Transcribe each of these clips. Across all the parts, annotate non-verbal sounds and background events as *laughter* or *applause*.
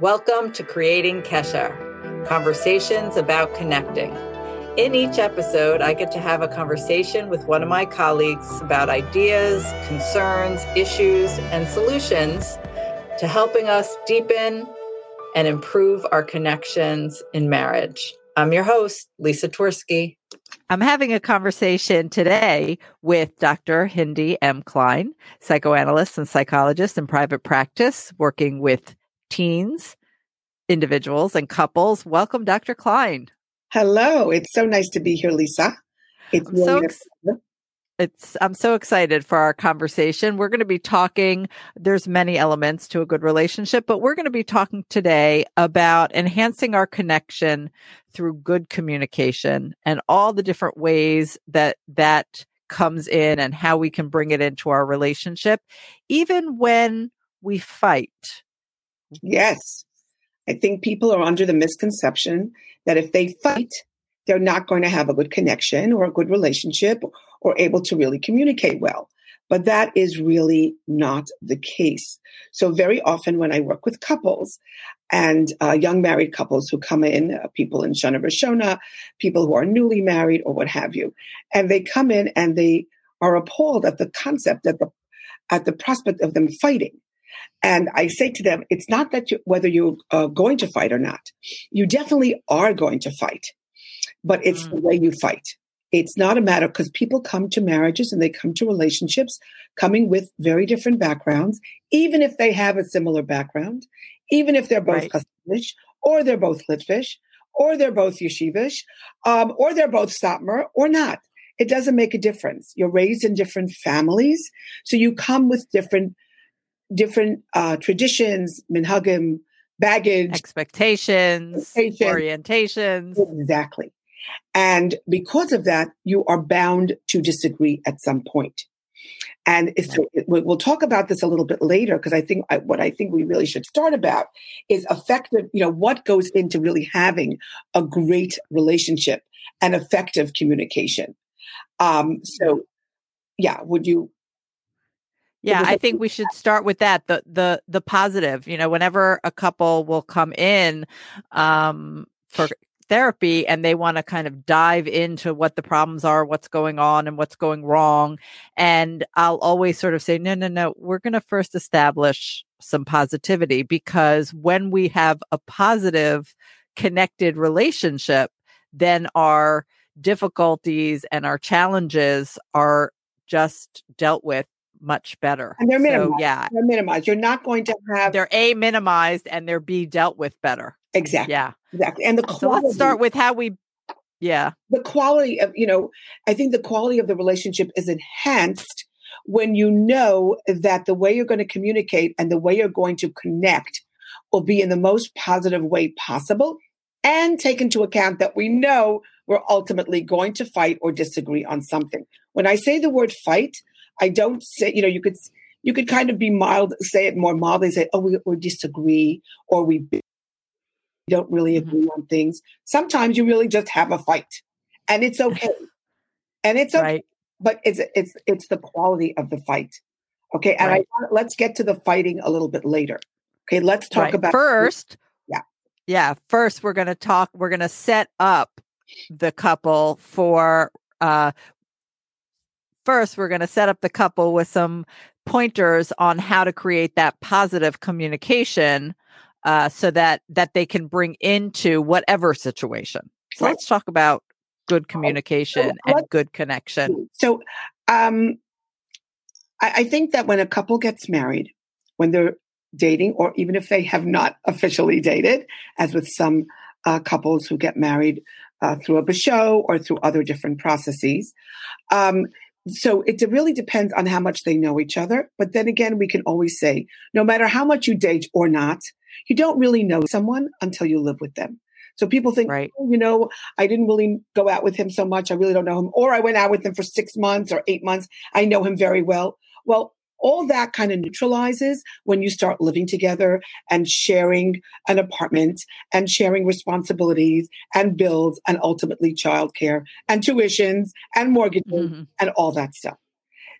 Welcome to Creating Kesher, conversations about connecting. In each episode, I get to have a conversation with one of my colleagues about ideas, concerns, issues, and solutions to helping us deepen and improve our connections in marriage. I'm your host, Lisa Twersky. I'm having a conversation today with Dr. Hindie M. Klein, psychoanalyst and psychologist in private practice, working with teens, individuals, and couples. Welcome, Dr. Klein. Hello. It's so nice to be here, Lisa. It's really so ex- it's I'm so excited for our conversation. We're going to be talking there's many elements to a good relationship, but we're going to be talking today about enhancing our connection through good communication and all the different ways that that comes in and how we can bring it into our relationship even when we fight Yes. I think people are under the misconception that if they fight, they're not going to have a good connection or a good relationship or able to really communicate well. But that is really not the case. So very often when I work with couples and uh, young married couples who come in, uh, people in Shana Rishona, people who are newly married or what have you, and they come in and they are appalled at the concept at the at the prospect of them fighting. And I say to them, it's not that you, whether you're uh, going to fight or not. You definitely are going to fight, but it's mm. the way you fight. It's not a matter because people come to marriages and they come to relationships coming with very different backgrounds, even if they have a similar background, even if they're both right. or they're both Litvish or they're both Yeshivish um, or they're both Satmar or not. It doesn't make a difference. You're raised in different families, so you come with different different uh, traditions, minhagim, baggage, expectations, orientations. Exactly. And because of that, you are bound to disagree at some point. And so we'll talk about this a little bit later because I think what I think we really should start about is effective, you know, what goes into really having a great relationship and effective communication. Um, so, yeah, would you yeah, I think we should start with that. The the the positive. You know, whenever a couple will come in um for therapy and they want to kind of dive into what the problems are, what's going on and what's going wrong. And I'll always sort of say, no, no, no, we're going to first establish some positivity because when we have a positive connected relationship, then our difficulties and our challenges are just dealt with much better. And they're minimized. So, yeah. They're minimized. You're not going to have they're A minimized and they're B dealt with better. Exactly. Yeah. Exactly. And the quality, so let's start with how we yeah. The quality of, you know, I think the quality of the relationship is enhanced when you know that the way you're going to communicate and the way you're going to connect will be in the most positive way possible and take into account that we know we're ultimately going to fight or disagree on something. When I say the word fight, I don't say, you know, you could you could kind of be mild, say it more mildly, say, oh, we, we disagree or we don't really mm-hmm. agree mm-hmm. on things. Sometimes you really just have a fight, and it's *laughs* okay, and it's okay. Right. But it's it's it's the quality of the fight. Okay, and right. I let's get to the fighting a little bit later. Okay, let's talk right. about first. Yeah, yeah. First, we're going to talk. We're going to set up the couple for uh, first we're going to set up the couple with some pointers on how to create that positive communication uh, so that that they can bring into whatever situation. So let's talk about good communication and good connection. so um, I, I think that when a couple gets married when they're dating or even if they have not *laughs* officially dated as with some uh, couples who get married uh, through a basho or through other different processes um, so it really depends on how much they know each other. But then again, we can always say, no matter how much you date or not, you don't really know someone until you live with them. So people think, right. oh, you know, I didn't really go out with him so much. I really don't know him. Or I went out with him for six months or eight months. I know him very well. Well, all that kind of neutralizes when you start living together and sharing an apartment and sharing responsibilities and bills and ultimately childcare and tuitions and mortgages mm-hmm. and all that stuff.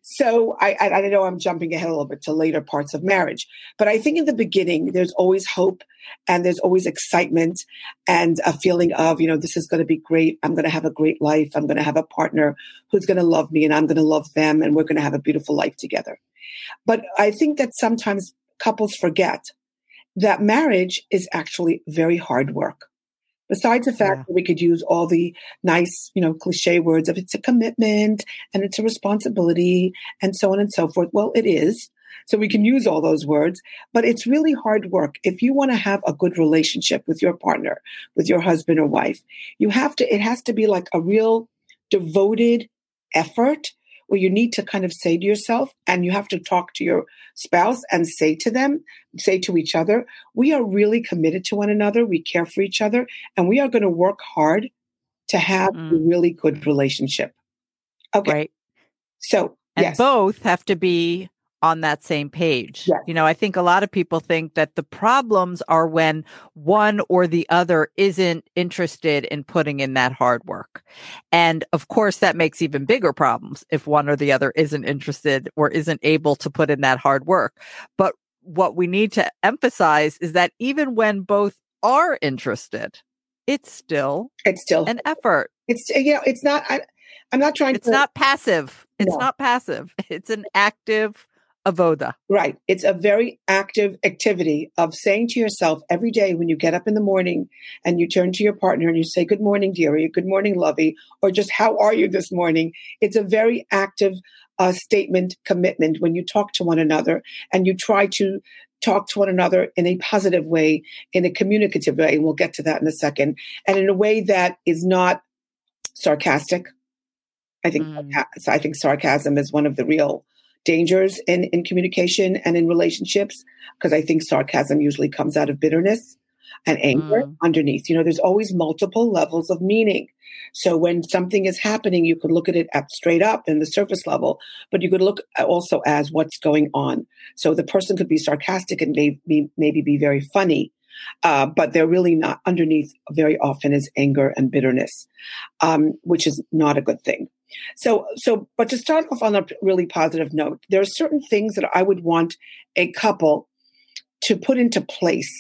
So I, I, I know I'm jumping ahead a little bit to later parts of marriage, but I think in the beginning there's always hope and there's always excitement and a feeling of you know this is going to be great. I'm going to have a great life. I'm going to have a partner who's going to love me and I'm going to love them and we're going to have a beautiful life together. But I think that sometimes couples forget that marriage is actually very hard work. Besides the fact yeah. that we could use all the nice, you know, cliche words of it's a commitment and it's a responsibility and so on and so forth. Well, it is. So we can mm-hmm. use all those words, but it's really hard work. If you want to have a good relationship with your partner, with your husband or wife, you have to, it has to be like a real devoted effort where you need to kind of say to yourself, and you have to talk to your spouse and say to them, say to each other, we are really committed to one another. We care for each other, and we are going to work hard to have mm. a really good relationship. Okay. Right. So, and yes. both have to be on that same page. Yes. You know, I think a lot of people think that the problems are when one or the other isn't interested in putting in that hard work. And of course, that makes even bigger problems if one or the other isn't interested or isn't able to put in that hard work. But what we need to emphasize is that even when both are interested, it's still it's still an effort. It's you know, it's not I, I'm not trying it's to, not passive. It's no. not passive. *laughs* It's an active avoda. Right. It's a very active activity of saying to yourself every day when you get up in the morning and you turn to your partner and you say, Good morning, dearie, good morning, lovey, or just how are you this morning? It's a very active uh, statement commitment when you talk to one another and you try to talk to one another in a positive way, in a communicative way. And we'll get to that in a second. And in a way that is not sarcastic. I think mm. I think sarcasm is one of the real dangers in, in communication and in relationships because I think sarcasm usually comes out of bitterness and anger mm. underneath. You know, there's always multiple levels of meaning. So when something is happening, you could look at it at straight up in the surface level, but you could look also as what's going on. So the person could be sarcastic and maybe maybe be very funny, uh, but they're really not underneath. Very often is anger and bitterness, um, which is not a good thing. So, so, but to start off on a really positive note, there are certain things that I would want a couple to put into place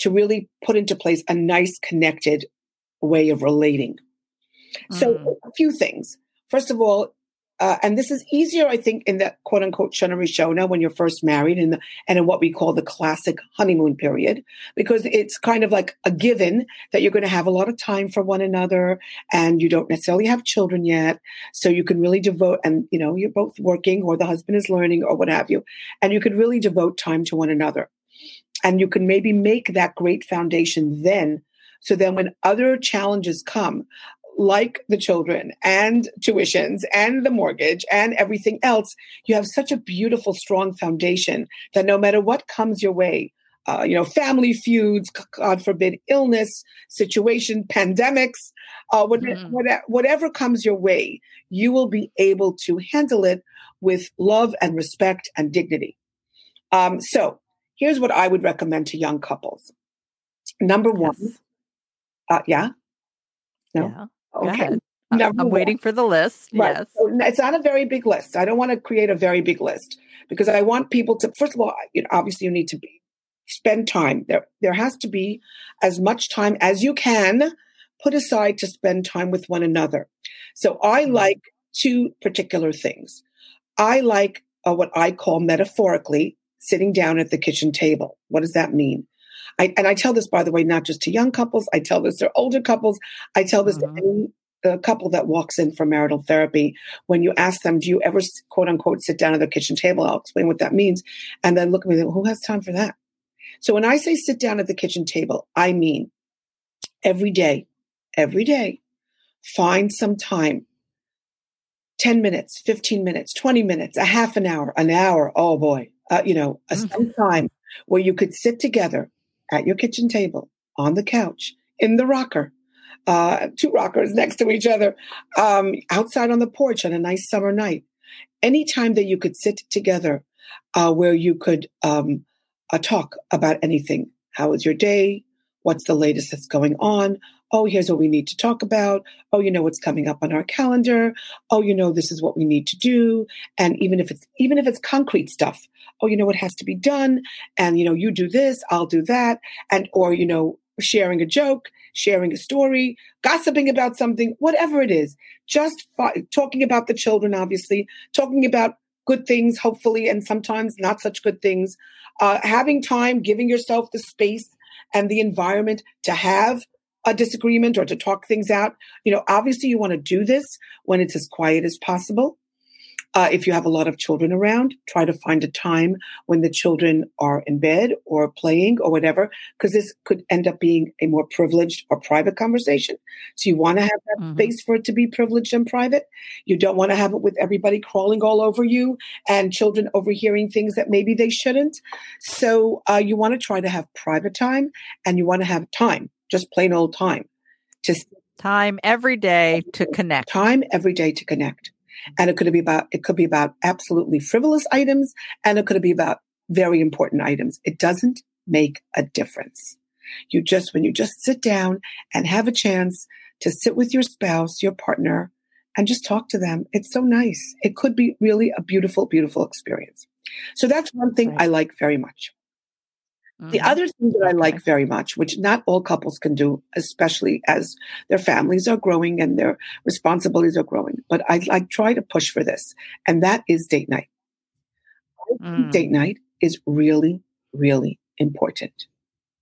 to really put into place a nice connected way of relating. Mm. So, a few things. First of all, uh, and this is easier, I think, in the quote unquote Rishona when you're first married and, the, and in what we call the classic honeymoon period, because it's kind of like a given that you're going to have a lot of time for one another and you don't necessarily have children yet. So you can really devote, and you know, you're both working or the husband is learning or what have you, and you could really devote time to one another. And you can maybe make that great foundation then so then when other challenges come, like the children and tuitions and the mortgage and everything else, you have such a beautiful, strong foundation that no matter what comes your way, uh, you know, family feuds, God forbid, illness, situation, pandemics, uh, mm-hmm. whatever, whatever comes your way, you will be able to handle it with love and respect and dignity. Um, so here's what I would recommend to young couples. Number one, yes. uh, yeah, no, yeah. Okay. Number I'm one. waiting for the list. Right. Yes. So it's not a very big list. I don't want to create a very big list because I want people to, first of all, you know, obviously you need to be, spend time. There, there has to be as much time as you can put aside to spend time with one another. So I mm-hmm. like two particular things. I like uh, what I call metaphorically sitting down at the kitchen table. What does that mean? I, and I tell this, by the way, not just to young couples. I tell this to older couples. I tell this mm-hmm. to any a couple that walks in for marital therapy, when you ask them, do you ever quote unquote sit down at the kitchen table? I'll explain what that means. And then look at me, who has time for that? So when I say sit down at the kitchen table, I mean every day, every day, find some time 10 minutes, 15 minutes, 20 minutes, a half an hour, an hour. Oh boy, uh, you know, a, mm-hmm. some time where you could sit together at your kitchen table, on the couch, in the rocker, uh, two rockers next to each other, um, outside on the porch on a nice summer night. Anytime that you could sit together uh, where you could um, uh, talk about anything. How was your day? What's the latest that's going on? Oh, here's what we need to talk about. Oh, you know what's coming up on our calendar. Oh, you know this is what we need to do. And even if it's even if it's concrete stuff, oh, you know what has to be done. And you know, you do this, I'll do that. And or you know, sharing a joke, sharing a story, gossiping about something, whatever it is. Just fi- talking about the children, obviously, talking about good things, hopefully, and sometimes not such good things. Uh, having time, giving yourself the space and the environment to have a disagreement or to talk things out. You know, obviously, you want to do this when it's as quiet as possible. Uh, if you have a lot of children around, try to find a time when the children are in bed or playing or whatever, because this could end up being a more privileged or private conversation. So you want to have that mm-hmm. space for it to be privileged and private. You don't want to have it with everybody crawling all over you and children overhearing things that maybe they shouldn't. So uh, you want to try to have private time and you want to have time, just plain old time. To time every day to connect. Time every day to connect and it could be about it could be about absolutely frivolous items and it could be about very important items it doesn't make a difference you just when you just sit down and have a chance to sit with your spouse your partner and just talk to them it's so nice it could be really a beautiful beautiful experience so that's one thing right. i like very much the mm-hmm. other thing that I like very much, which not all couples can do, especially as their families are growing and their responsibilities are growing, but I, I try to push for this, and that is date night. Mm. Date night is really, really important.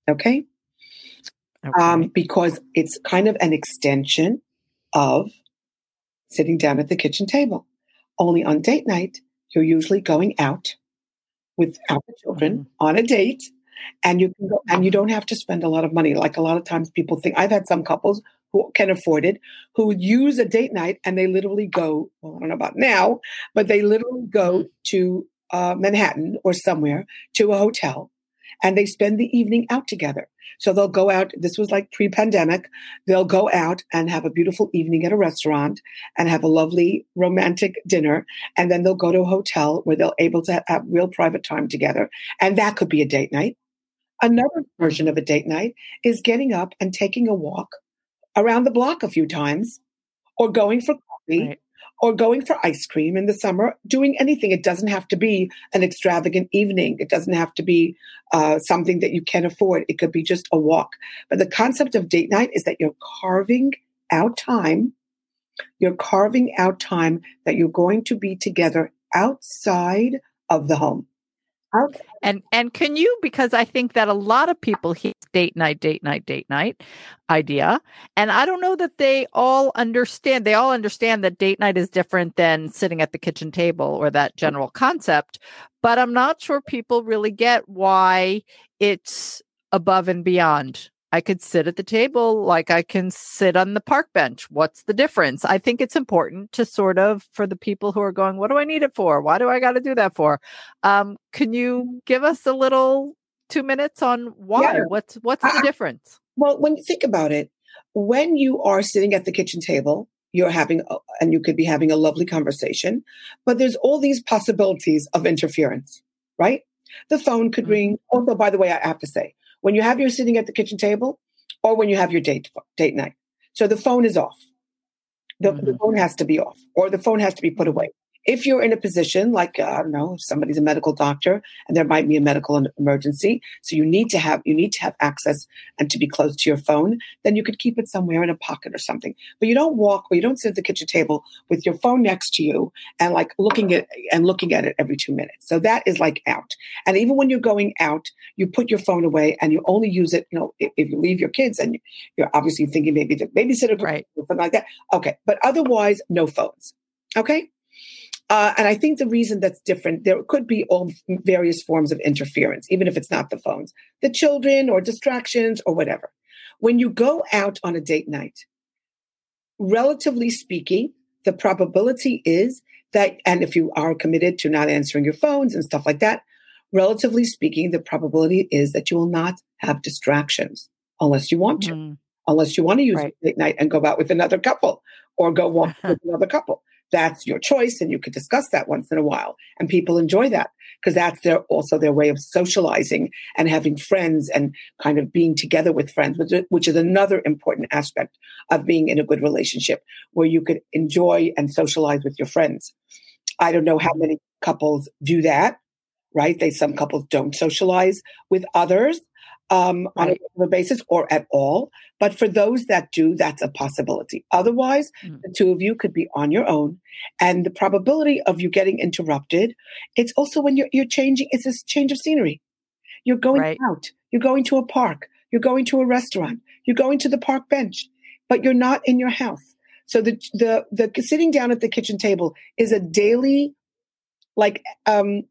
Okay? okay. Um, because it's kind of an extension of sitting down at the kitchen table. Only on date night, you're usually going out without the children mm. on a date and you can go and you don't have to spend a lot of money. Like a lot of times people think i've had some couples who can afford it who use a date night and they literally go well i don't know about now but they literally go to uh, manhattan or somewhere to a hotel and they spend the evening out together. So they'll go out this was like pre-pandemic they'll go out and have a beautiful evening at a restaurant and have a lovely romantic dinner and then they'll go to a hotel where they'll able to have real private time together. And that could be a date night Another version of a date night is getting up and taking a walk around the block a few times or going for coffee right. or going for ice cream in the summer, doing anything. It doesn't have to be an extravagant evening. It doesn't have to be uh, something that you can't afford. It could be just a walk. But the concept of date night is that you're carving out time. You're carving out time that you're going to be together outside of the home. Okay. And and can you because I think that a lot of people hear date night, date night, date night idea, and I don't know that they all understand. They all understand that date night is different than sitting at the kitchen table or that general concept, but I'm not sure people really get why it's above and beyond I could sit at the table like I can sit on the park bench. What's the difference? I think it's important to sort of, for the people who are going, what do I need it for? Why do I got to do that for? Um, can you give us a little two minutes on why? Yeah. What's what's the difference? Well, when you think about it, when you are sitting at the kitchen table, you're having, a, and you could be having a lovely conversation, but there's all these possibilities of interference, right? The phone could mm-hmm. ring. Although, by the way, I have to say, when you have your sitting at the kitchen table or when you have your date date night. So the phone is off. The, mm-hmm. the phone has to be off or the phone has to be put away if you're in a position like uh, I don't know, somebody's a medical doctor and there might be a medical emergency, so you need to have you need to have access and to be close to your phone, then you could keep it somewhere in a pocket or something. But you don't walk or you don't sit at the kitchen table with your phone next to you and like looking at and looking at it every two minutes. So that is like out. And even when you're going out, you put your phone away and you only use it. You know, if, if you leave your kids and you're obviously thinking maybe the babysitter, right. something like that. Okay, but otherwise, no phones. Okay. Uh, and I think the reason that's different, there could be all various forms of interference, even if it's not the phones, the children or distractions or whatever. When you go out on a date night, relatively speaking, the probability is that, and if you are committed to not answering your phones and stuff like that, relatively speaking, the probability is that you will not have distractions unless you want to, mm. unless you want to use right. date night and go out with another couple or go walk *laughs* with another couple that's your choice and you could discuss that once in a while. And people enjoy that because that's their also their way of socializing and having friends and kind of being together with friends which, which is another important aspect of being in a good relationship where you could enjoy and socialize with your friends. I don't know how mm-hmm. many couples do that right? They some couples don't socialize with others um, on a regular basis or at all. But for those that do, that's a possibility. Otherwise, mm. the two of you could be on your own. And the probability of you getting interrupted, it's also when you're, you're changing, it's this change of scenery. You're going right. out, you're going to a park, you're going to a restaurant, you're going to the park bench, but you're not in your house. So the, the, the sitting down at the kitchen table is a daily, like, um,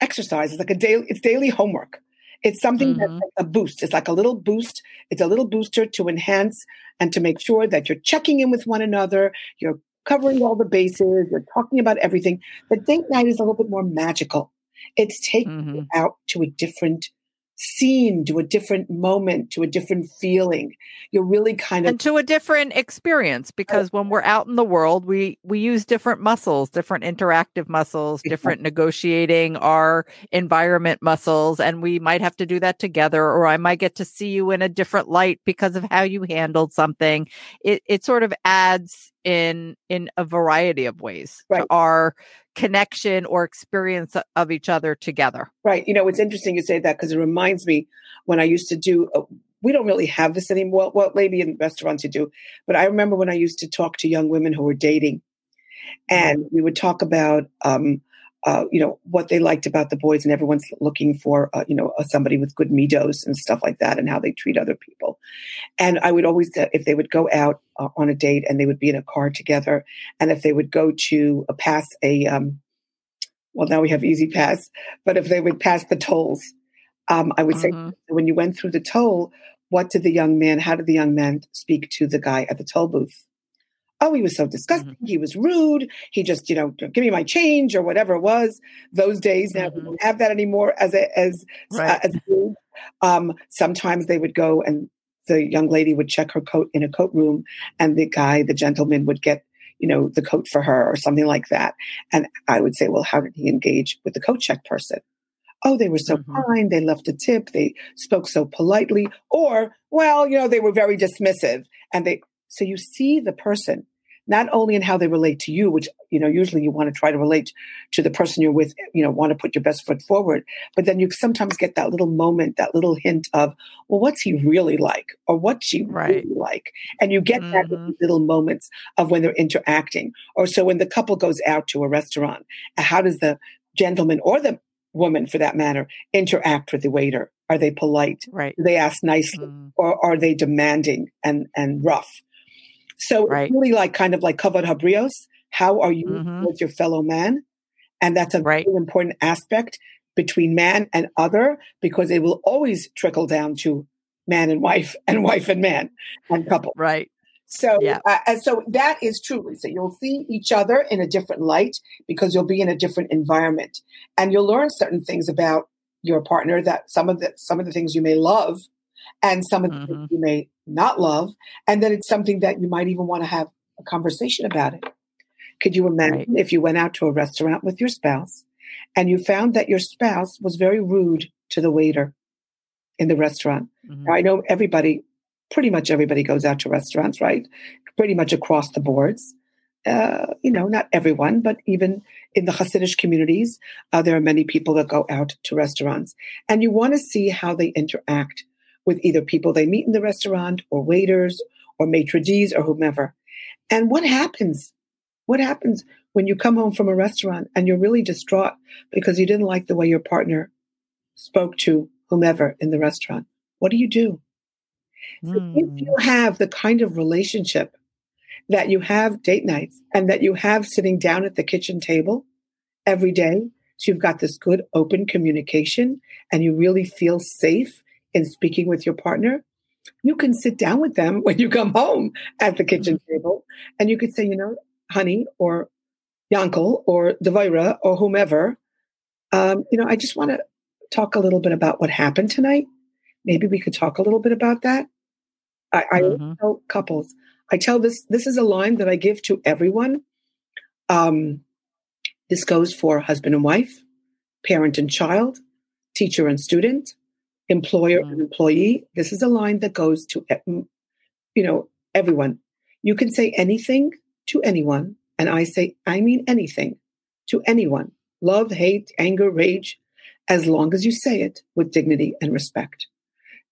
exercise. It's like a daily, it's daily homework it's something mm-hmm. that's like a boost. It's like a little boost. It's a little booster to enhance and to make sure that you're checking in with one another. You're covering all the bases. You're talking about everything. But date night is a little bit more magical. It's taking mm-hmm. you out to a different scene to a different moment to a different feeling. You're really kind of and to a different experience because when we're out in the world we we use different muscles different interactive muscles different negotiating our environment muscles and we might have to do that together or i might get to see you in a different light because of how you handled something. It it sort of adds in in a variety of ways right. our connection or experience of each other together. Right. You know, it's interesting you say that because it reminds me when I used to do, uh, we don't really have this anymore. Well, maybe in restaurants you do, but I remember when I used to talk to young women who were dating and we would talk about, um, uh, you know what they liked about the boys, and everyone's looking for uh, you know somebody with good midos and stuff like that, and how they treat other people. And I would always, uh, if they would go out uh, on a date and they would be in a car together, and if they would go to uh, pass a, um, well, now we have E-ZPass, but if they would pass the tolls, um, I would mm-hmm. say when you went through the toll, what did the young man? How did the young man speak to the guy at the toll booth? Oh, he was so disgusting. Mm-hmm. He was rude. He just, you know, give me my change or whatever it was. Those days now mm-hmm. we don't have that anymore as a as right. uh, as a um, sometimes they would go and the young lady would check her coat in a coat room, and the guy, the gentleman, would get you know the coat for her or something like that. And I would say, well, how did he engage with the coat check person? oh, they were so mm-hmm. kind. They left a tip. They spoke so politely. Or, well, you know, they were very dismissive. And they, so you see the person not only in how they relate to you, which, you know, usually you want to try to relate to the person you're with, you know, want to put your best foot forward. But then you sometimes get that little moment, that little hint of, well, what's he really like? Or what's she right. really like? And you get mm-hmm. that little moments of when they're interacting. Or so when the couple goes out to a restaurant, how does the gentleman or the woman for that matter interact with the waiter? Are they polite? Right. Do they ask nicely? Mm. Or are they demanding and, and rough? So right. it's really like kind of like kavod habrios. How are you mm-hmm. with your fellow man? And that's a right. very important aspect between man and other because it will always trickle down to man and wife *laughs* and wife and man and couple. Right. So, yeah. uh, and so that is true, So You'll see each other in a different light because you'll be in a different environment, and you'll learn certain things about your partner that some of the some of the things you may love and some of the mm-hmm. you may not love, and then it's something that you might even want to have a conversation about it. Could you imagine right. if you went out to a restaurant with your spouse and you found that your spouse was very rude to the waiter in the restaurant? Mm-hmm. Now, I know everybody, pretty much everybody goes out to restaurants, right? Pretty much across the boards. Uh, you know, not everyone, but even in the Hasidic communities, uh, there are many people that go out to restaurants. And you want to see how they interact with either people they meet in the restaurant or waiters or maitre d's or whomever. And what happens? What happens when you come home from a restaurant and you're really distraught because you didn't like the way your partner spoke to whomever in the restaurant? What do you do? So if hmm. you have the kind of relationship that you have date nights and that you have sitting down at the kitchen table every day, so you've got this good open communication and you really feel safe in speaking with your partner, you can sit down with them when you come home at the kitchen mm-hmm. table and you could say, you know, honey or Yankel or Devira or whomever, um, you know, I just want to talk a little bit about what happened tonight. Maybe we could talk a little bit about that. I, mm-hmm. I tell couples, I tell this, this is a line that I give to everyone. Um, this goes for husband and wife, parent and child, teacher and student, employer mm. and employee. This is a line that goes to, you know, everyone. You can say anything to anyone, and I say, I mean anything to anyone love, hate, anger, rage, as long as you say it with dignity and respect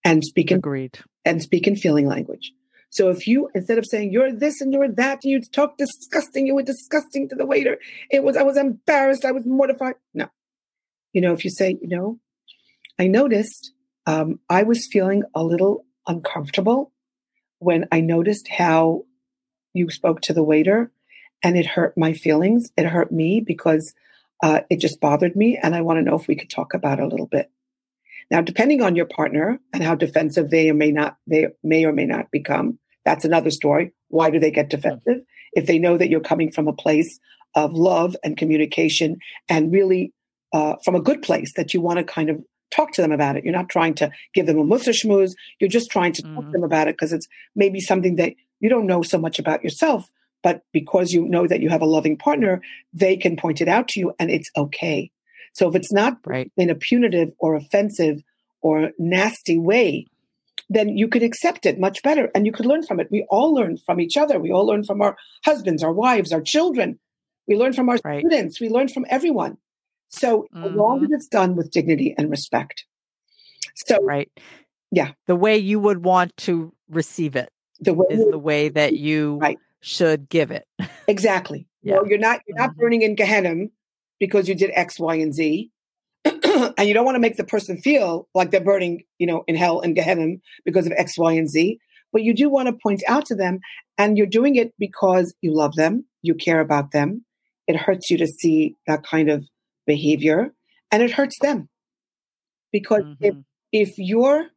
and speak in, Agreed. and speak in feeling language. So if you instead of saying you're this and you're that, you talk disgusting, you were disgusting to the waiter. It was I was embarrassed, I was mortified. No. You know, if you say, you know, I noticed um, I was feeling a little uncomfortable when I noticed how you spoke to the waiter and it hurt my feelings. It hurt me because uh, it just bothered me. And I want to know if we could talk about it a little bit. Now, depending on your partner and how defensive they may not, they may or may not become, that's another story. Why do they get defensive? If they know that you're coming from a place of love and communication and really uh, from a good place that you want to kind of talk to them about it. You're not trying to give them a mussar schmooze. You're just trying to talk mm-hmm. to them about it because it's maybe something that you don't know so much about yourself, but because you know that you have a loving partner, they can point it out to you and it's okay. So if it's not right. in a punitive or offensive or nasty way, then you could accept it much better and you could learn from it. We all learn from each other. We all learn from our husbands, our wives, our children. We learn from our right. students. We learn from everyone. So mm-hmm. as long as mm-hmm. it's done with dignity and respect. So right. Yeah. The way you would want to receive it the way is the way that you right. should give it. Exactly. *laughs* yeah. Well, you're not you're not mm-hmm. burning in Gehenna because you did X, Y, and Z. *clears throat* and you don't want to make the person feel like they're burning, you know, in hell and Gehenna because of X, Y, and Z. But you do want to point out to them, and you're doing it because you love them, you care about them. It hurts you to see that kind of behavior, and it hurts them because mm-hmm. if if you're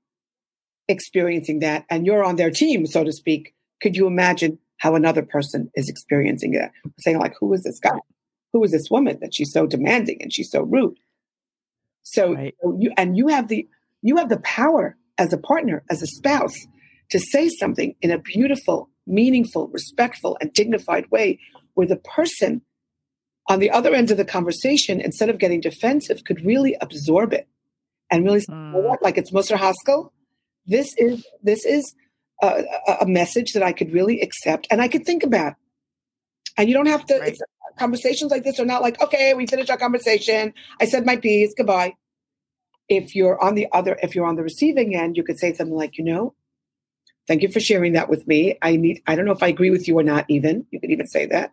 experiencing that and you're on their team, so to speak, could you imagine how another person is experiencing it? Saying, like, who is this guy? Who is this woman that she's so demanding and she's so rude? So, right. so you and you have the you have the power as a partner, as a spouse, to say something in a beautiful, meaningful, respectful, and dignified way where the person on the other end of the conversation, instead of getting defensive, could really absorb it and really say, mm. Like it's Musar Haskell this is this is a, a, message that I could really accept and I could think about. And you don't have to. Right. Conversations like this are not like, okay, we finished our conversation. I said my piece. Goodbye. If you're on the other, if you're on the receiving end, you could say something like, you know, thank you for sharing that with me. I need. I don't know if I agree with you or not. Even you could even say that.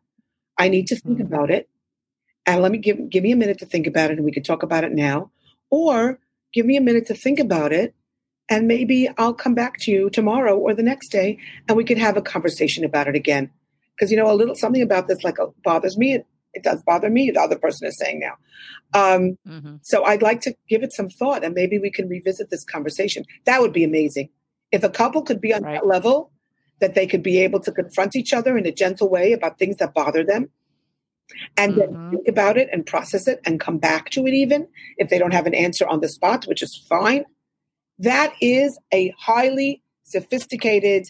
I need to think mm-hmm. about it, and let me give give me a minute to think about it, and we could talk about it now. Or give me a minute to think about it and maybe I'll come back to you tomorrow or the next day and we can have a conversation about it again. Because, you know, a little something about this like uh, bothers me. It, it does bother me, the other person is saying now. Um, mm-hmm. So I'd like to give it some thought and maybe we can revisit this conversation. That would be amazing. If a couple could be on right. that level, that they could be able to confront each other in a gentle way about things that bother them and mm-hmm. then think about it and process it and come back to it even if they don't have an answer on the spot, which is fine that is a highly sophisticated,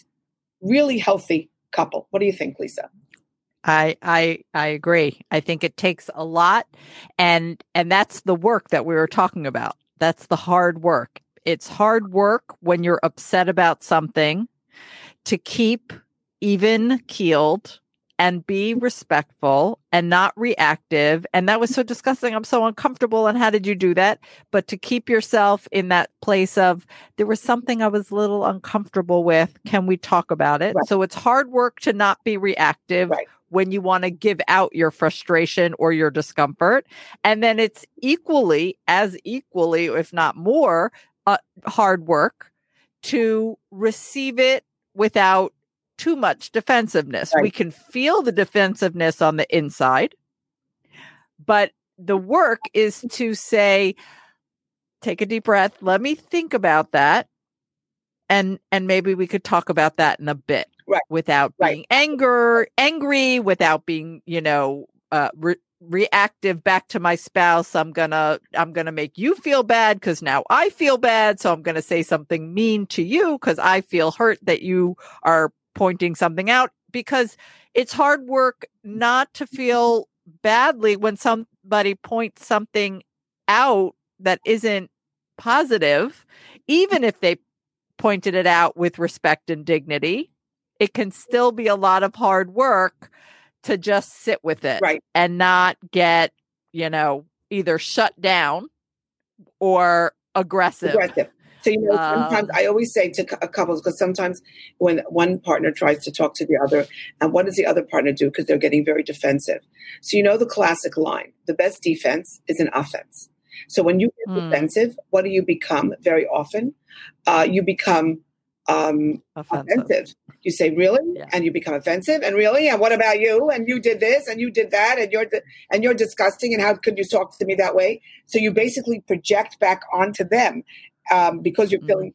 really healthy couple. What do you think, Lisa? I I I agree. I think it takes a lot and and that's the work that we were talking about. That's the hard work. It's hard work when you're upset about something to keep even keeled and be respectful and not reactive. And that was so disgusting. I'm so uncomfortable. And how did you do that? But to keep yourself in that place of there was something I was a little uncomfortable with. Can we talk about it? Right. So it's hard work to not be reactive. Right. When you want to give out your frustration or your discomfort. And then it's equally, as equally, if not more, uh, hard work to receive it without too much defensiveness. Right. We can feel the defensiveness on the inside, but the work is to say, take a deep breath, let me think about that. And and maybe we could talk about that in a bit. Right. Without right. being anger, angry, without being, you know, uh, re- reactive back to my spouse i'm gonna i'm gonna make you feel bad because now i feel bad so i'm gonna say something mean to you because i feel hurt that you are pointing something out because it's hard work not to mm-hmm. feel badly when somebody points something out that isn't positive, even if they pointed it out with respect and dignity. It can still be a lot of hard work to just sit with it Right. and not get, you know, either shut down or aggressive. aggressive. So you know, sometimes Um, I always say to cou- couples because sometimes when one partner tries to talk to the other, and what does the other partner do? Because they're getting very defensive. So you know the classic line: the best defense is an offense. So when you get Hmm. defensive, what do you become? Very often, uh, you become um, Offensive. offensive. You say really, Yeah. and you become offensive, and really, and what about you? And you did this, and you did that, and you're and you're disgusting, and how could you talk to me that way? So you basically project back onto them um, because you're Mhm. feeling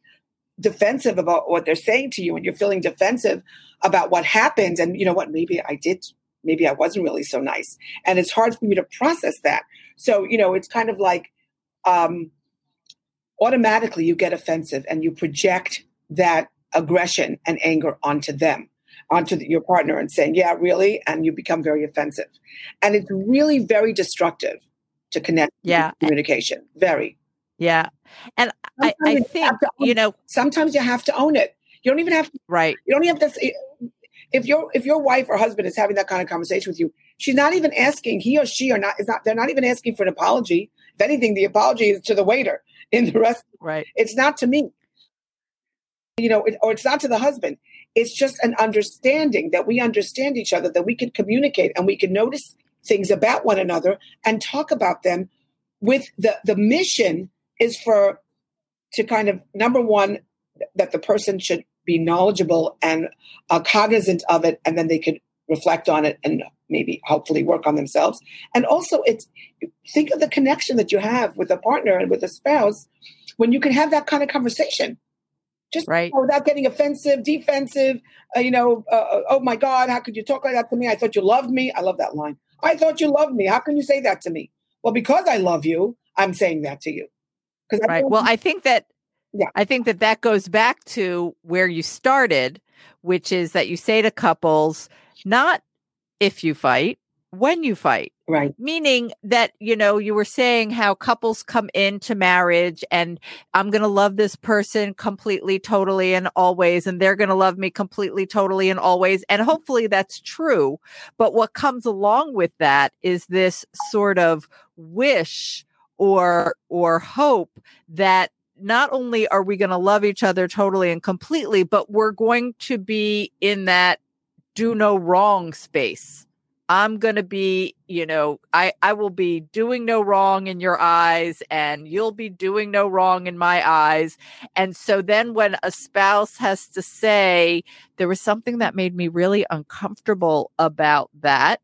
defensive about what they're saying to you, and you're feeling defensive about what happened, and you know what? Maybe I did. Maybe I wasn't really so nice, and it's hard for you to process that. So you know, it's kind of like um, automatically you get offensive, and you project that aggression and anger onto them, onto the, your partner, and saying, "Yeah, really," and you become very offensive, and it's really very destructive to connect. Yeah. communication, very. Yeah. And I, Sometimes I you think, own you know, Sometimes you have to own it. You don't even have to. right. You don't even have to. If your if your wife or husband is having that kind of conversation with you, she's not even asking. He or she are not. Is not. They're not even asking for an apology. If anything, the apology is to the waiter. *laughs* In the rest, Right. it's not to me. You know, it, or it's not to the husband. It's just an understanding that we understand each other, that we can communicate and we can notice things about one another and talk about them. With the the mission is for to kind of number one that the person should be knowledgeable and uh, cognizant of it, and then they could reflect on it and maybe hopefully work on themselves. And also, it's think of the connection that you have with a partner and with a spouse when you can have that kind of conversation. Just Right. without getting offensive, defensive. Uh, you know, uh, oh my God, how could you talk like that to me? I thought you loved me. I love that line. I thought you loved me. How can you say that to me? Well, because I love you, I'm saying that to you. Right. Well, I think that Yeah. I think that that goes back to where you started, which is that you say to couples, not if you fight, when you fight. right, Meaning that, you know, you were saying how couples come into marriage and I'm going to love this person completely, totally, and always, and they're going to love me completely, totally, and always. And hopefully that's true. But what comes along with that is this sort of wish or, or hope that not only are we going to love each other totally and completely, but we're going to be in that do no wrong space. I'm going to be, you know, I, I will be doing no wrong in your eyes and you'll be doing no wrong in my eyes. And so then when a spouse has to say, there was something that made me really uncomfortable about that,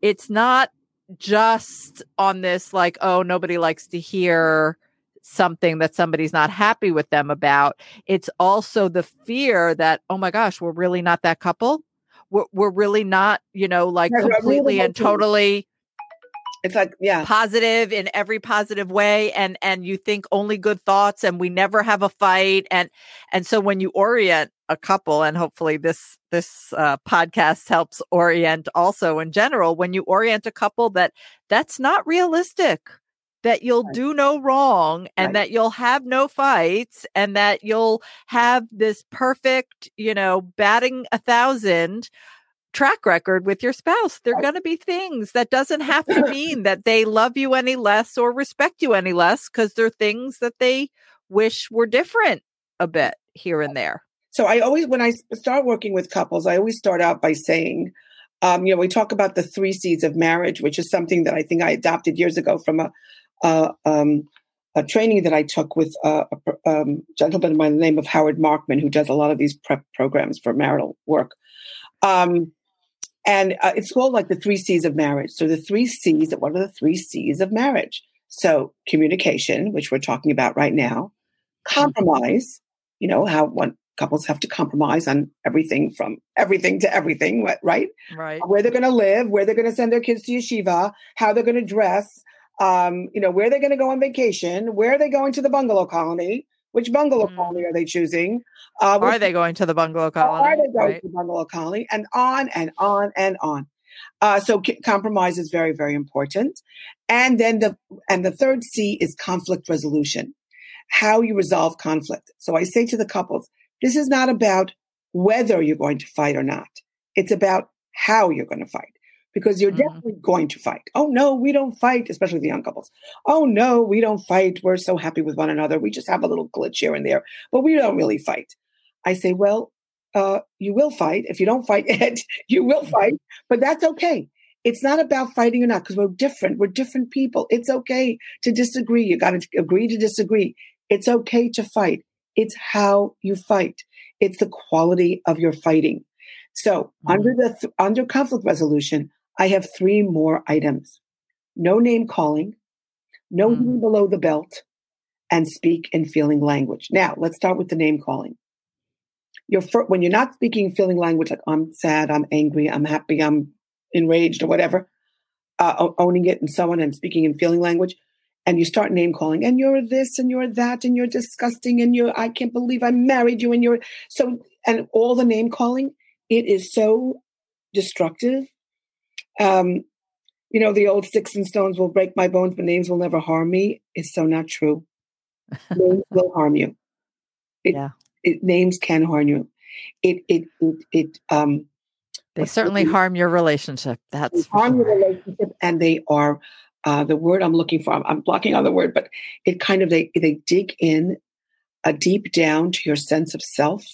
it's not just on this, like, oh, nobody likes to hear something that somebody's not happy with them about. It's also the fear that, oh my gosh, we're really not that couple. We're, we're really not, you know, like Yeah, we're really completely and totally it's like yeah, positive in every positive way and and you think only good thoughts and we never have a fight and and so when you orient a couple and hopefully this this uh, podcast helps orient also in general when you orient a couple that that's not realistic that you'll Right. do no wrong and Right. that you'll have no fights and that you'll have this perfect you know batting a thousand track record with your spouse. There are going to be things that doesn't have to *laughs* mean that they love you any less or respect you any less because there are things that they wish were different a bit here and there. So I always, when I start working with couples, I always start out by saying, um, you know, we talk about the three C's of marriage, which is something that I think I adopted years ago from a, uh, um, a training that I took with uh, a um, gentleman by the name of Howard Markman, who does a lot of these prep programs for marital work. Um, and uh, it's called like the three C's of marriage. So the three C's, what are the three C's of marriage? So communication, which we're talking about right now, compromise, you know, how one couples have to compromise on everything from everything to everything, right? Right. Where they're going to live, where they're going to send their kids to yeshiva, how they're going to dress, um, you know, where they're going to go on vacation, where are they going to the bungalow colony, which bungalow Mm. colony are they choosing? Uh, Are they going to the bungalow colony? are colony? they going Right. to the bungalow colony? And on and on and on. Uh, so c- compromise is very, very important. And then the and the third C is conflict resolution, how you resolve conflict. So I say to the couples, this is not about whether you're going to fight or not. It's about how you're going to fight because you're mm-hmm. definitely going to fight. Oh no, we don't fight, especially the young couples. Oh no, we don't fight. We're so happy with one another. We just have a little glitch here and there, but we don't really fight. I say, well, uh, you will fight. If you don't fight *laughs* it, you will fight, but that's okay. It's not about fighting or not because we're different. We're different people. It's okay to disagree. You got to agree to disagree. It's okay to fight. It's how you fight. It's the quality of your fighting. So mm-hmm. under the th- under conflict resolution, I have three more items: no name calling, no mm-hmm. below the belt, and speak in feeling language. Now let's start with the name calling you're when you're not speaking feeling language like I'm sad, I'm angry, I'm happy, I'm enraged, or whatever, uh, owning it and so on, and speaking in feeling language, and you start name calling, and you're this, and you're that, and you're disgusting, and you're I can't believe I married you, and you're so, and all the name calling, it is so destructive. Um, you know, the old sticks and stones will break my bones, but names will never harm me. Is so not true. *laughs* names will harm you. It, yeah it, names can harm you. It it it, it um they certainly harm your relationship. That's harm sure. your relationship, and they are uh, the word I'm looking for. I'm, I'm, blocking on the word, but it kind of they they dig in a deep down to your sense of self,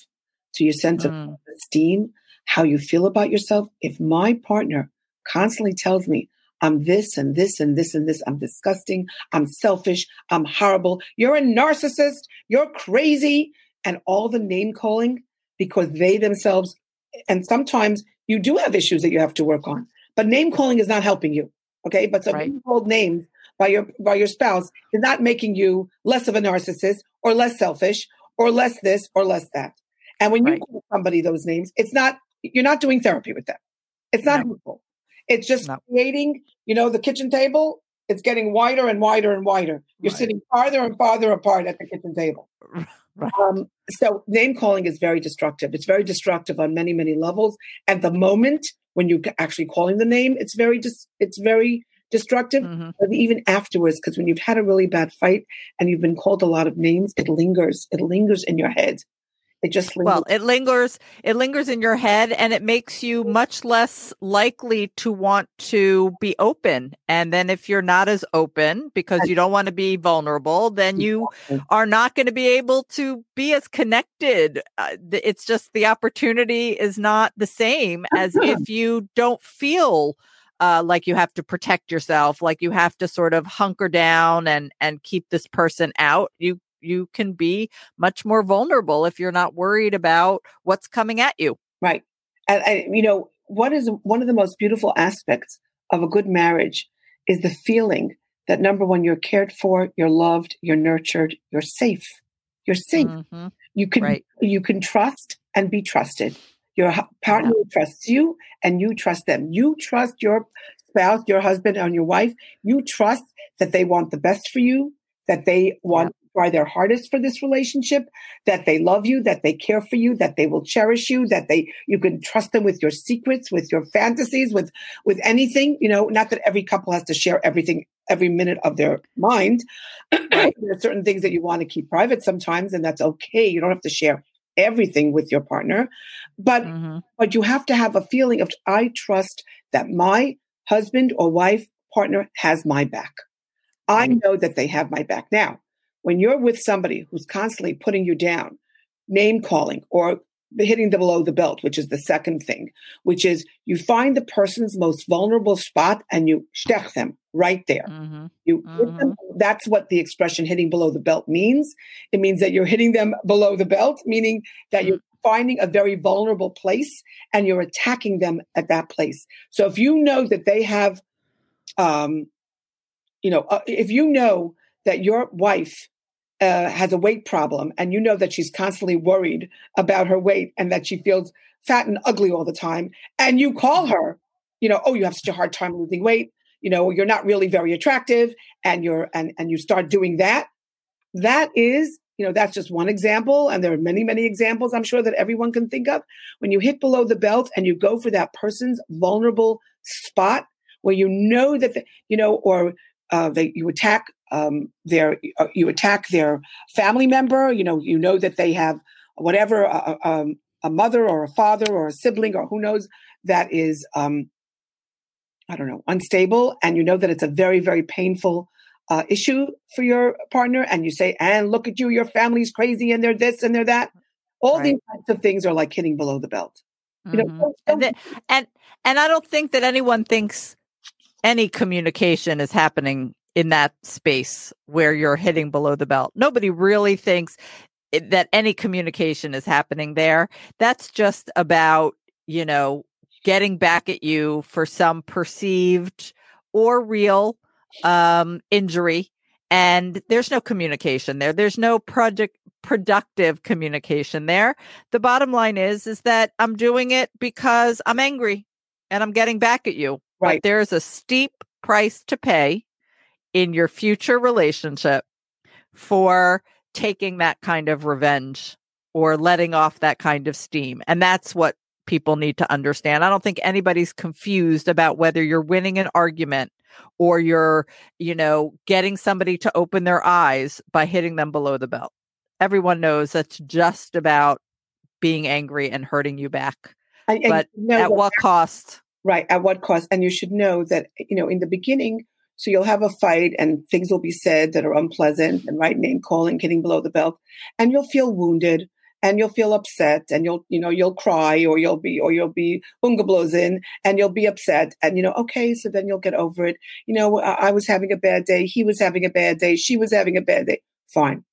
to your sense mm. of esteem, how you feel about yourself. If my partner constantly tells me I'm this and this and this and this, I'm disgusting, I'm selfish, I'm horrible, you're a narcissist, you're crazy, and all the name calling because they themselves, and sometimes you do have issues that you have to work on, but name calling is not helping you. Okay. But so right. being called names by your by your spouse is not making you less of a narcissist or less selfish or less this or less that. And when you right. call somebody those names, it's not you're not doing therapy with them. It's not no. helpful. It's just no. creating, you know, the kitchen table. It's getting wider and wider and wider. You're right. sitting farther and farther apart at the kitchen table. Right. Um, so name calling is very destructive. It's very destructive on many, many levels. At the moment when you're actually calling the name, it's very dis- it's very destructive. Mm-hmm. But even afterwards, because when you've had a really bad fight and you've been called a lot of names, it lingers. It lingers in your head. It just lingers. well, it lingers. It lingers in your head, and it makes you much less likely to want to be open. And then, if you're not as open because you don't want to be vulnerable, then you are not going to be able to be as connected. Uh, it's just the opportunity is not the same as if you don't feel. Uh, like you have to protect yourself, like you have to sort of hunker down and and keep this person out. You you can be much more vulnerable if you're not worried about what's coming at you. Right. And, and you know, what is one of the most beautiful aspects of a good marriage is the feeling that number one, you're cared for, you're loved, you're nurtured, you're safe. You're safe. Mm-hmm. You can right. you can trust and be trusted. Your partner yeah. trusts you and you trust them. You trust your spouse, your husband, and your wife. You trust that they want the best for you, that they want try their hardest for this relationship, that they love you, that they care for you, that they will cherish you, that they you can trust them with your secrets, with your fantasies, with with anything. You know, not that every couple has to share everything every minute of their mind. *clears throat* there are certain things that you want to keep private sometimes, and that's okay. You don't have to share everything with your partner, but mm-hmm. but you have to have a feeling of I trust that my husband or wife partner has my back. I know that they have my back. Now, when you're with somebody who's constantly putting you down, name calling, or hitting the below the belt, which is the second thing, which is you find the person's most vulnerable spot and you stech them right there. Mm-hmm. You mm-hmm. them, that's what the expression hitting below the belt means. It means that you're hitting them below the belt, meaning that mm-hmm. you're finding a very vulnerable place and you're attacking them at that place. So if you know that they have, um, you know, uh, if you know that your wife uh, has a weight problem and you know that she's constantly worried about her weight and that she feels fat and ugly all the time and you call mm-hmm. her you know oh you have such a hard time losing weight. You know you're not really very attractive and you're and and you start doing that. That is you know that's just one example and there are many many examples i'm sure that everyone can think of. When you hit below the belt and you go for that person's vulnerable spot where you know that, the, you know, or uh, they, you attack um, their, uh, you attack their family member, you know, you know that they have whatever, uh, uh um, a mother or a father or a sibling or who knows that is, um, I don't know, unstable. And you know that it's a very, very painful uh, issue for your partner. And you say, and look at you, your family's crazy and they're this and they're that. All right. these types of things are like hitting below the belt. You know, mm-hmm. and, the, and and I don't think that anyone thinks any communication is happening in that space where you're hitting below the belt. Nobody really thinks that any communication is happening there. That's just about, you know, getting back at you for some perceived or real um, injury. And there's no communication there. There's no project productive communication there. The bottom line is is that I'm doing it because I'm angry and I'm getting back at you. Right. But there's a steep price to pay in your future relationship for taking that kind of revenge or letting off that kind of steam. And that's what people need to understand. I don't think anybody's confused about whether you're winning an argument or you're, you know, getting somebody to open their eyes by hitting them below the belt everyone knows that's just about being angry and hurting you back. And, and but you know at what cost? Right. At what cost? And you should know that, you know, in the beginning, so you'll have a fight and things will be said that are unpleasant and right name calling, getting below the belt, and you'll feel wounded and you'll feel upset and you'll, you know, you'll cry or you'll be, or you'll be in and you'll be upset and, you know, okay, so then you'll get over it. You know, I, I was having a bad day. He was having a bad day. She was having a bad day. Fine.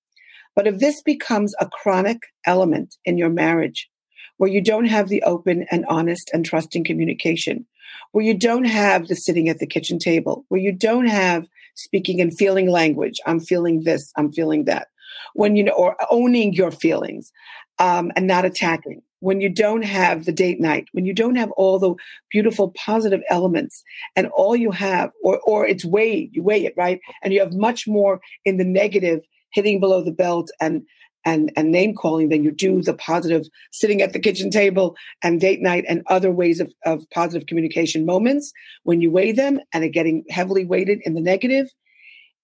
But if this becomes a chronic element in your marriage, where you don't have the open and honest and trusting communication, where you don't have the sitting at the kitchen table, where you don't have speaking and feeling language, I'm feeling this, I'm feeling that, when you know, or owning your feelings um, and not attacking, when you don't have the date night, when you don't have all the beautiful positive elements, and all you have, or or it's weighed, you weigh it right, and you have much more in the negative hitting below the belt and and and name calling than you do the positive sitting at the kitchen table and date night and other ways of, of positive communication moments. When you weigh them and are getting heavily weighted in the negative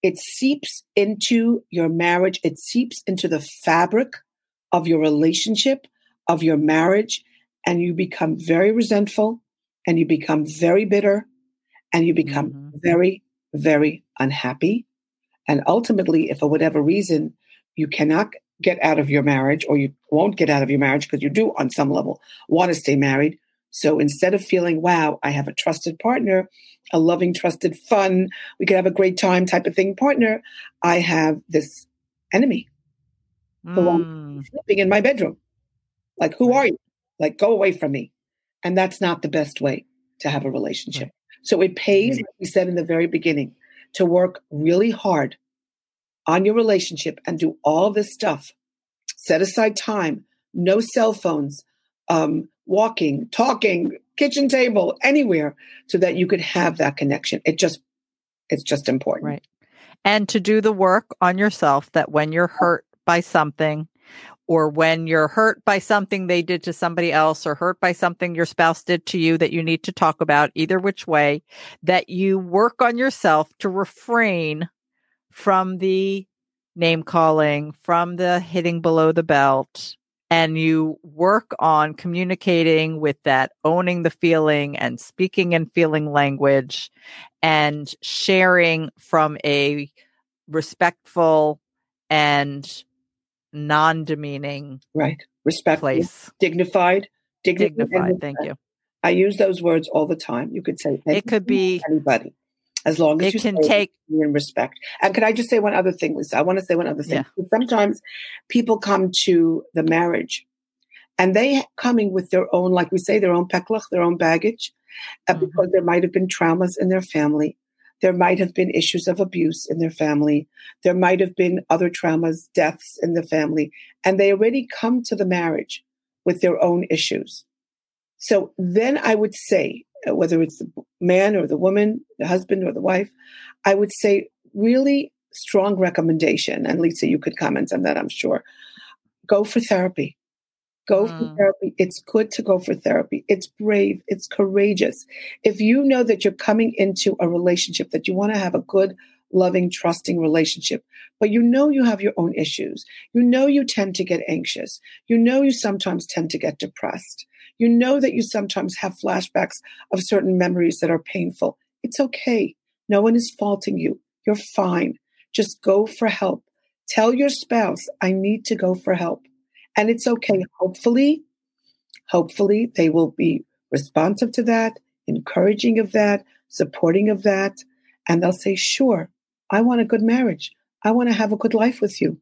it seeps into your marriage. It seeps into the fabric of your relationship of your marriage and you become very resentful and you become very bitter and you become mm-hmm. very very unhappy. And ultimately, if for whatever reason you cannot get out of your marriage or you won't get out of your marriage because you do on some level want to stay married. So instead of feeling, wow, I have a trusted partner, a loving, trusted, fun, we could have a great time type of thing partner, I have this enemy mm. who I'm sleeping in my bedroom. Like, who are you? Like, go away from me. And that's not the best way to have a relationship. Right. So it pays, like we said in the very beginning, to work really hard on your relationship and do all this stuff. Set aside time, no cell phones, um, walking, talking, kitchen table, anywhere, so that you could have that connection. It just, it's just important. Right. And to do the work on yourself that when you're hurt by something, or when you're hurt by something they did to somebody else or hurt by something your spouse did to you that you need to talk about, either which way, that you work on yourself to refrain from the name calling, from the hitting below the belt, and you work on communicating with that, owning the feeling and speaking and feeling language and sharing from a respectful and non-demeaning right respectful place. dignified dignified, dignified thank you. I use those words all the time. You could say it could be anybody as long as it you can take in respect and can i just say one other thing lisa i want to say one other thing yeah. sometimes people come to the marriage and they coming with their own like we say their own peklach their own baggage uh, mm-hmm. because there might have been traumas in their family there might have been issues of abuse in their family. There might have been other traumas, deaths in the family, and they already come to the marriage with their own issues. So then I would say, whether it's the man or the woman, the husband or the wife, I would say really strong recommendation. And Lisa, you could comment on that, I'm sure. Go for therapy. Go mm. for therapy. It's good to go for therapy. It's brave. It's courageous. If you know that you're coming into a relationship that you want to have a good, loving, trusting relationship, but you know you have your own issues. You know you tend to get anxious. You know you sometimes tend to get depressed. You know that you sometimes have flashbacks of certain memories that are painful. It's okay. No one is faulting you. You're fine. Just go for help. Tell your spouse, I need to go for help. And it's okay. Hopefully, hopefully they will be responsive to that, encouraging of that, supporting of that. And they'll say, sure, I want a good marriage. I want to have a good life with you.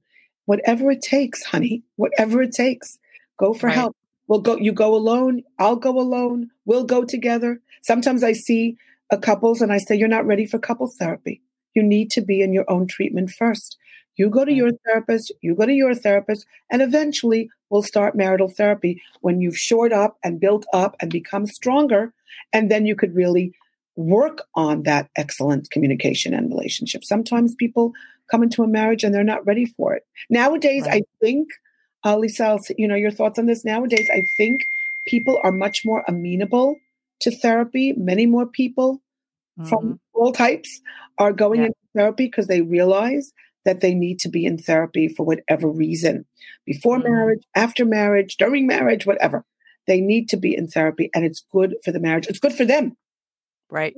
Whatever it takes, honey, whatever it takes, go for right. help. We'll go, you go alone. I'll go alone. We'll go together. Sometimes I see a couples and I say, you're not ready for couples therapy. You need to be in your own treatment first. You go to your therapist, you go to your therapist, and eventually we'll start marital therapy when you've shored up and built up and become stronger. And then you could really work on that excellent communication and relationship. Sometimes people come into a marriage and they're not ready for it. Nowadays, right. I think, uh, Lisa, you know, your thoughts on this. Nowadays, I think people are much more amenable to therapy. Many more people mm-hmm. from all types are going yeah. into therapy because they realize that they need to be in therapy for whatever reason before mm-hmm. marriage, after marriage, during marriage, whatever. They need to be in therapy and it's good for the marriage. It's good for them. Right.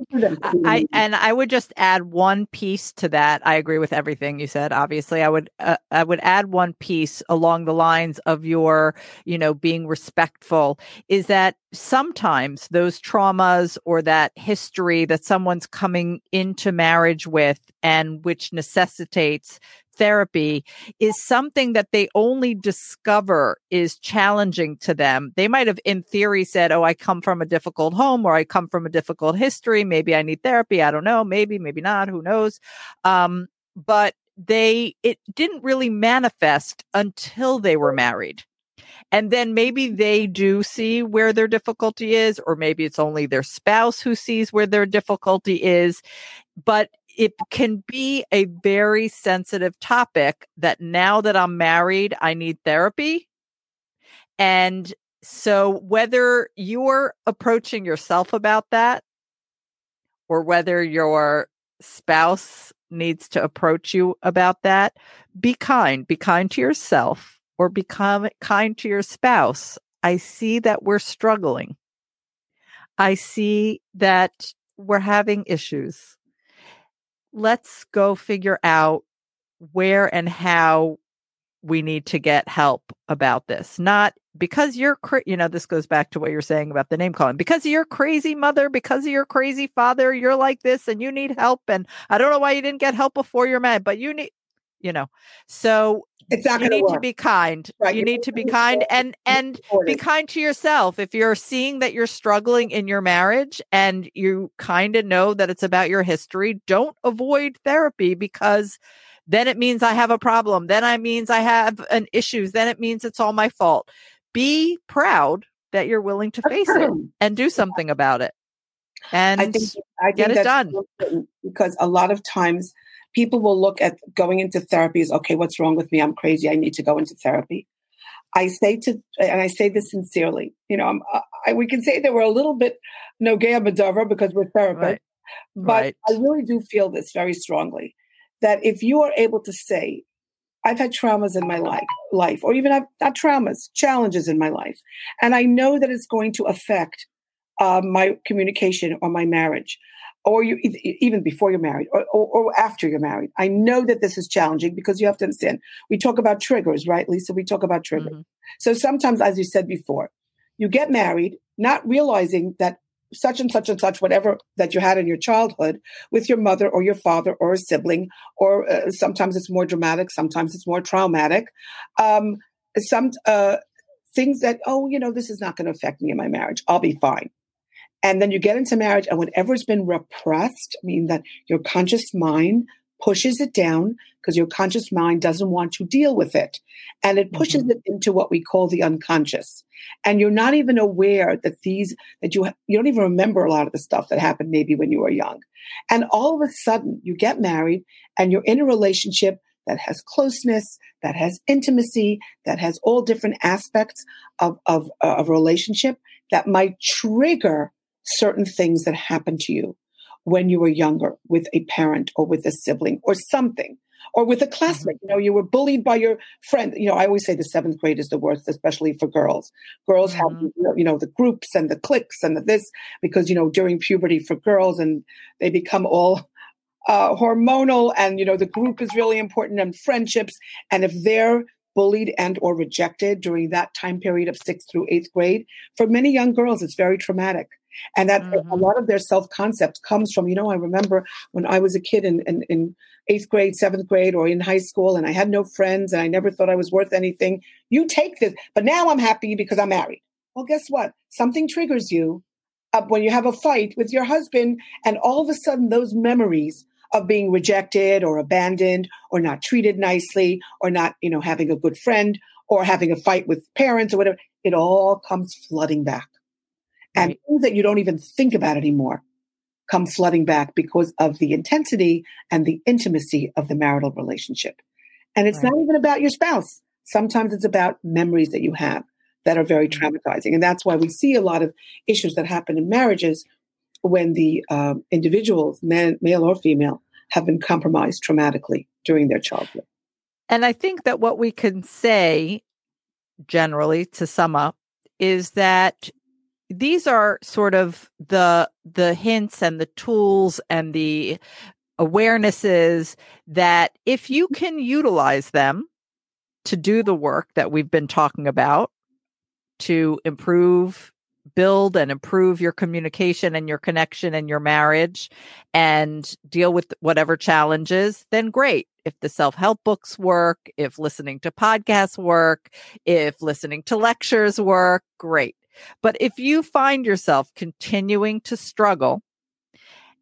I and I would just add one piece to that. I agree with everything you said. Obviously, I would uh, I would add one piece along the lines of your, you know, being respectful is that sometimes those traumas or that history that someone's coming into marriage with and which necessitates therapy is something that they only discover is challenging to them. They might have, in theory, said, Oh, I come from a difficult home or I come from a difficult history. Maybe I need therapy. I don't know. Maybe, maybe not. Who knows? Um, but they, it didn't really manifest until they were married. And then maybe they do see where their difficulty is, or maybe it's only their spouse who sees where their difficulty is. But it can be a very sensitive topic that now that I'm married, I need therapy. And so whether you're approaching yourself about that or whether your spouse needs to approach you about that, be kind. Be kind to yourself or become kind to your spouse. I see that we're struggling. I see that we're having issues let's go figure out where and how we need to get help about this. Not because you're, cra- you know, this goes back to what you're saying about the name calling. Because of your crazy mother, because of your crazy father, you're like this and you need help. And I don't know why you didn't get help before you're mad, but you need, you know. So it's not you need work. to be kind. Right. You, you need to be kind and and be kind to yourself. If you're seeing that you're struggling in your marriage and you kind of know that it's about your history, don't avoid therapy because then it means I have a problem. Then I means I have an issues. Then it means it's all my fault. Be proud that you're willing to face it and do something about it. And I think, I think get it done. Because a lot of times people will look at going into therapy as okay, what's wrong with me? I'm crazy. I need to go into therapy. I say to, and I say this sincerely, you know, uh, I, we can say that we're a little bit no nogea badava because we're therapists, right. but right. I really do feel this very strongly that if you are able to say, I've had traumas in my life, life, or even I've, not traumas, challenges in my life, and I know that it's going to affect uh, my communication or my marriage or you even before you're married or, or, or, after you're married. I know that this is challenging because you have to understand. We talk about triggers, right, Lisa? We talk about triggers. Mm-hmm. So sometimes, as you said before, you get married not realizing that such and such and such, whatever that you had in your childhood with your mother or your father or a sibling, or uh, sometimes it's more dramatic, sometimes it's more traumatic. Um, some uh, things that, oh, you know, this is not going to affect me in my marriage. I'll be fine. And then you get into marriage, and whatever's been repressed, I mean, that your conscious mind pushes it down because your conscious mind doesn't want to deal with it. And it pushes mm-hmm. it into what we call the unconscious. And you're not even aware that these, that you, you don't even remember a lot of the stuff that happened maybe when you were young. And all of a sudden you get married and you're in a relationship that has closeness, that has intimacy, that has all different aspects of, of, uh, of a relationship that might trigger certain things that happen to you when you were younger with a parent or with a sibling or something or with a mm-hmm. classmate. You know, you were bullied by your friend. You know, I always say the seventh grade is the worst, especially for girls. Girls mm-hmm. have, you know, the groups and the cliques and the this because, you know, during puberty for girls and they become all uh, hormonal and, you know, the group is really important and friendships. And if they're bullied and or rejected during that time period of sixth through eighth grade, for many young girls, it's very traumatic. And that mm-hmm. a lot of their self concept comes from, you know, I remember when I was a kid in, in, in, eighth grade, seventh grade, or in high school, and I had no friends and I never thought I was worth anything. You take this, but now I'm happy because I'm married. Well, guess what? Something triggers you up when you have a fight with your husband, and all of a sudden, those memories of being rejected or abandoned or not treated nicely or not, you know, having a good friend or having a fight with parents or whatever, it all comes flooding back and right. things that you don't even think about anymore come flooding back because of the intensity and the intimacy of the marital relationship. And it's right. not even about your spouse. Sometimes it's about memories that you have that are very mm-hmm. traumatizing. And that's why we see a lot of issues that happen in marriages when the um, individuals, man, male or female, have been compromised traumatically during their childhood. And I think that what we can say generally to sum up is that these are sort of the the hints and the tools and the awarenesses that if you mm. can utilize them to do the work that we've been talking about to improve build and improve your communication and your connection and your marriage and deal with whatever challenges then great. If the self-help books work if listening to podcasts work if listening to lectures work great but if you find yourself continuing to struggle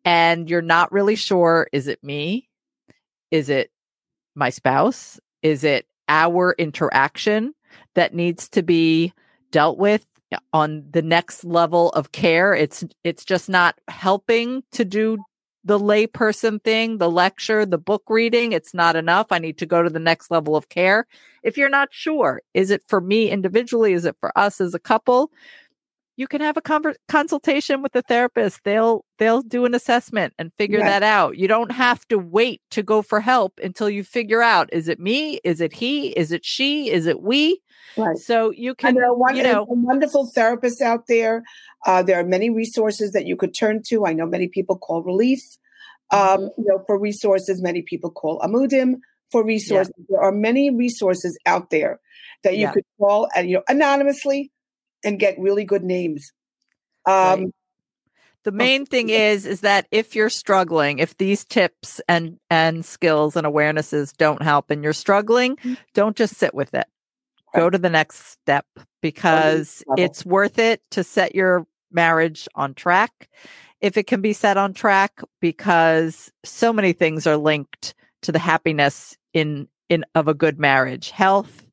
and you're not really sure, is it me? Is it my spouse? Is it our interaction that needs to be dealt with on the next level of care? It's, it's just not helping to do the layperson thing, the lecture, the book reading, it's not enough. I need to go to the next level of care. If you're not sure, is it for me individually? Is it for us as a couple? You can have a conver- consultation with the therapist. They'll they'll do an assessment and figure that out. You don't have to wait to go for help until you figure out is it me? Is it he? Is it she? Is it we? Right. So you can, there are one, you know, wonderful therapists out there. Uh, there are many resources that you could turn to. I know many people call Relief, um, mm-hmm. you know, for resources. Many people call Amudim for resources. Yeah. There are many resources out there that you yeah. could call and you know anonymously and get really good names. Um, right. The main thing is is that if you're struggling, if these tips and and skills and awarenesses don't help and you're struggling, mm-hmm. don't just sit with it go to the next step because it's worth it to set your marriage on track if it can be set on track because so many things are linked to the happiness in in of a good marriage health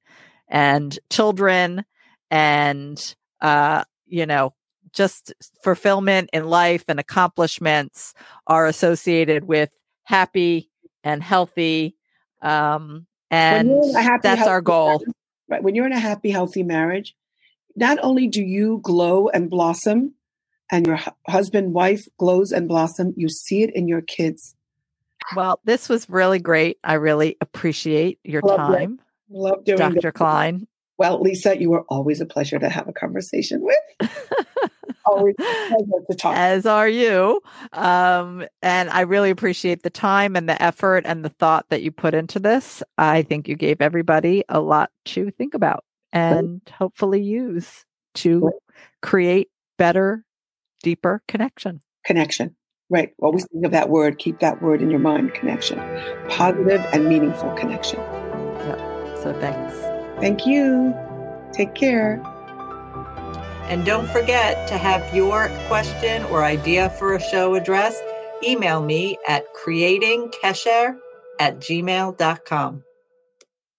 and children and uh you know just fulfillment in life and accomplishments are associated with happy and healthy um and happy, that's our goal right? When you're in a happy, healthy marriage, not only do you glow and blossom and your husband, wife glows and blossom, you see it in your kids. Well, this was really great. I really appreciate your Love time. It. Love doing Dr. This. Klein. Well, Lisa, you were always a pleasure to have a conversation with. *laughs* always pleasure to talk. As are you. Um, and I really appreciate the time and the effort and the thought that you put into this. I think you gave everybody a lot to think about and right. hopefully use to right. create better, deeper connection. Connection. Right. Always think of that word. Keep that word in your mind connection. Positive and meaningful connection. Yep. So thanks. Thank you. Take care. And don't forget to have your question or idea for a show addressed. Email me at creatingkesher at gmail.com.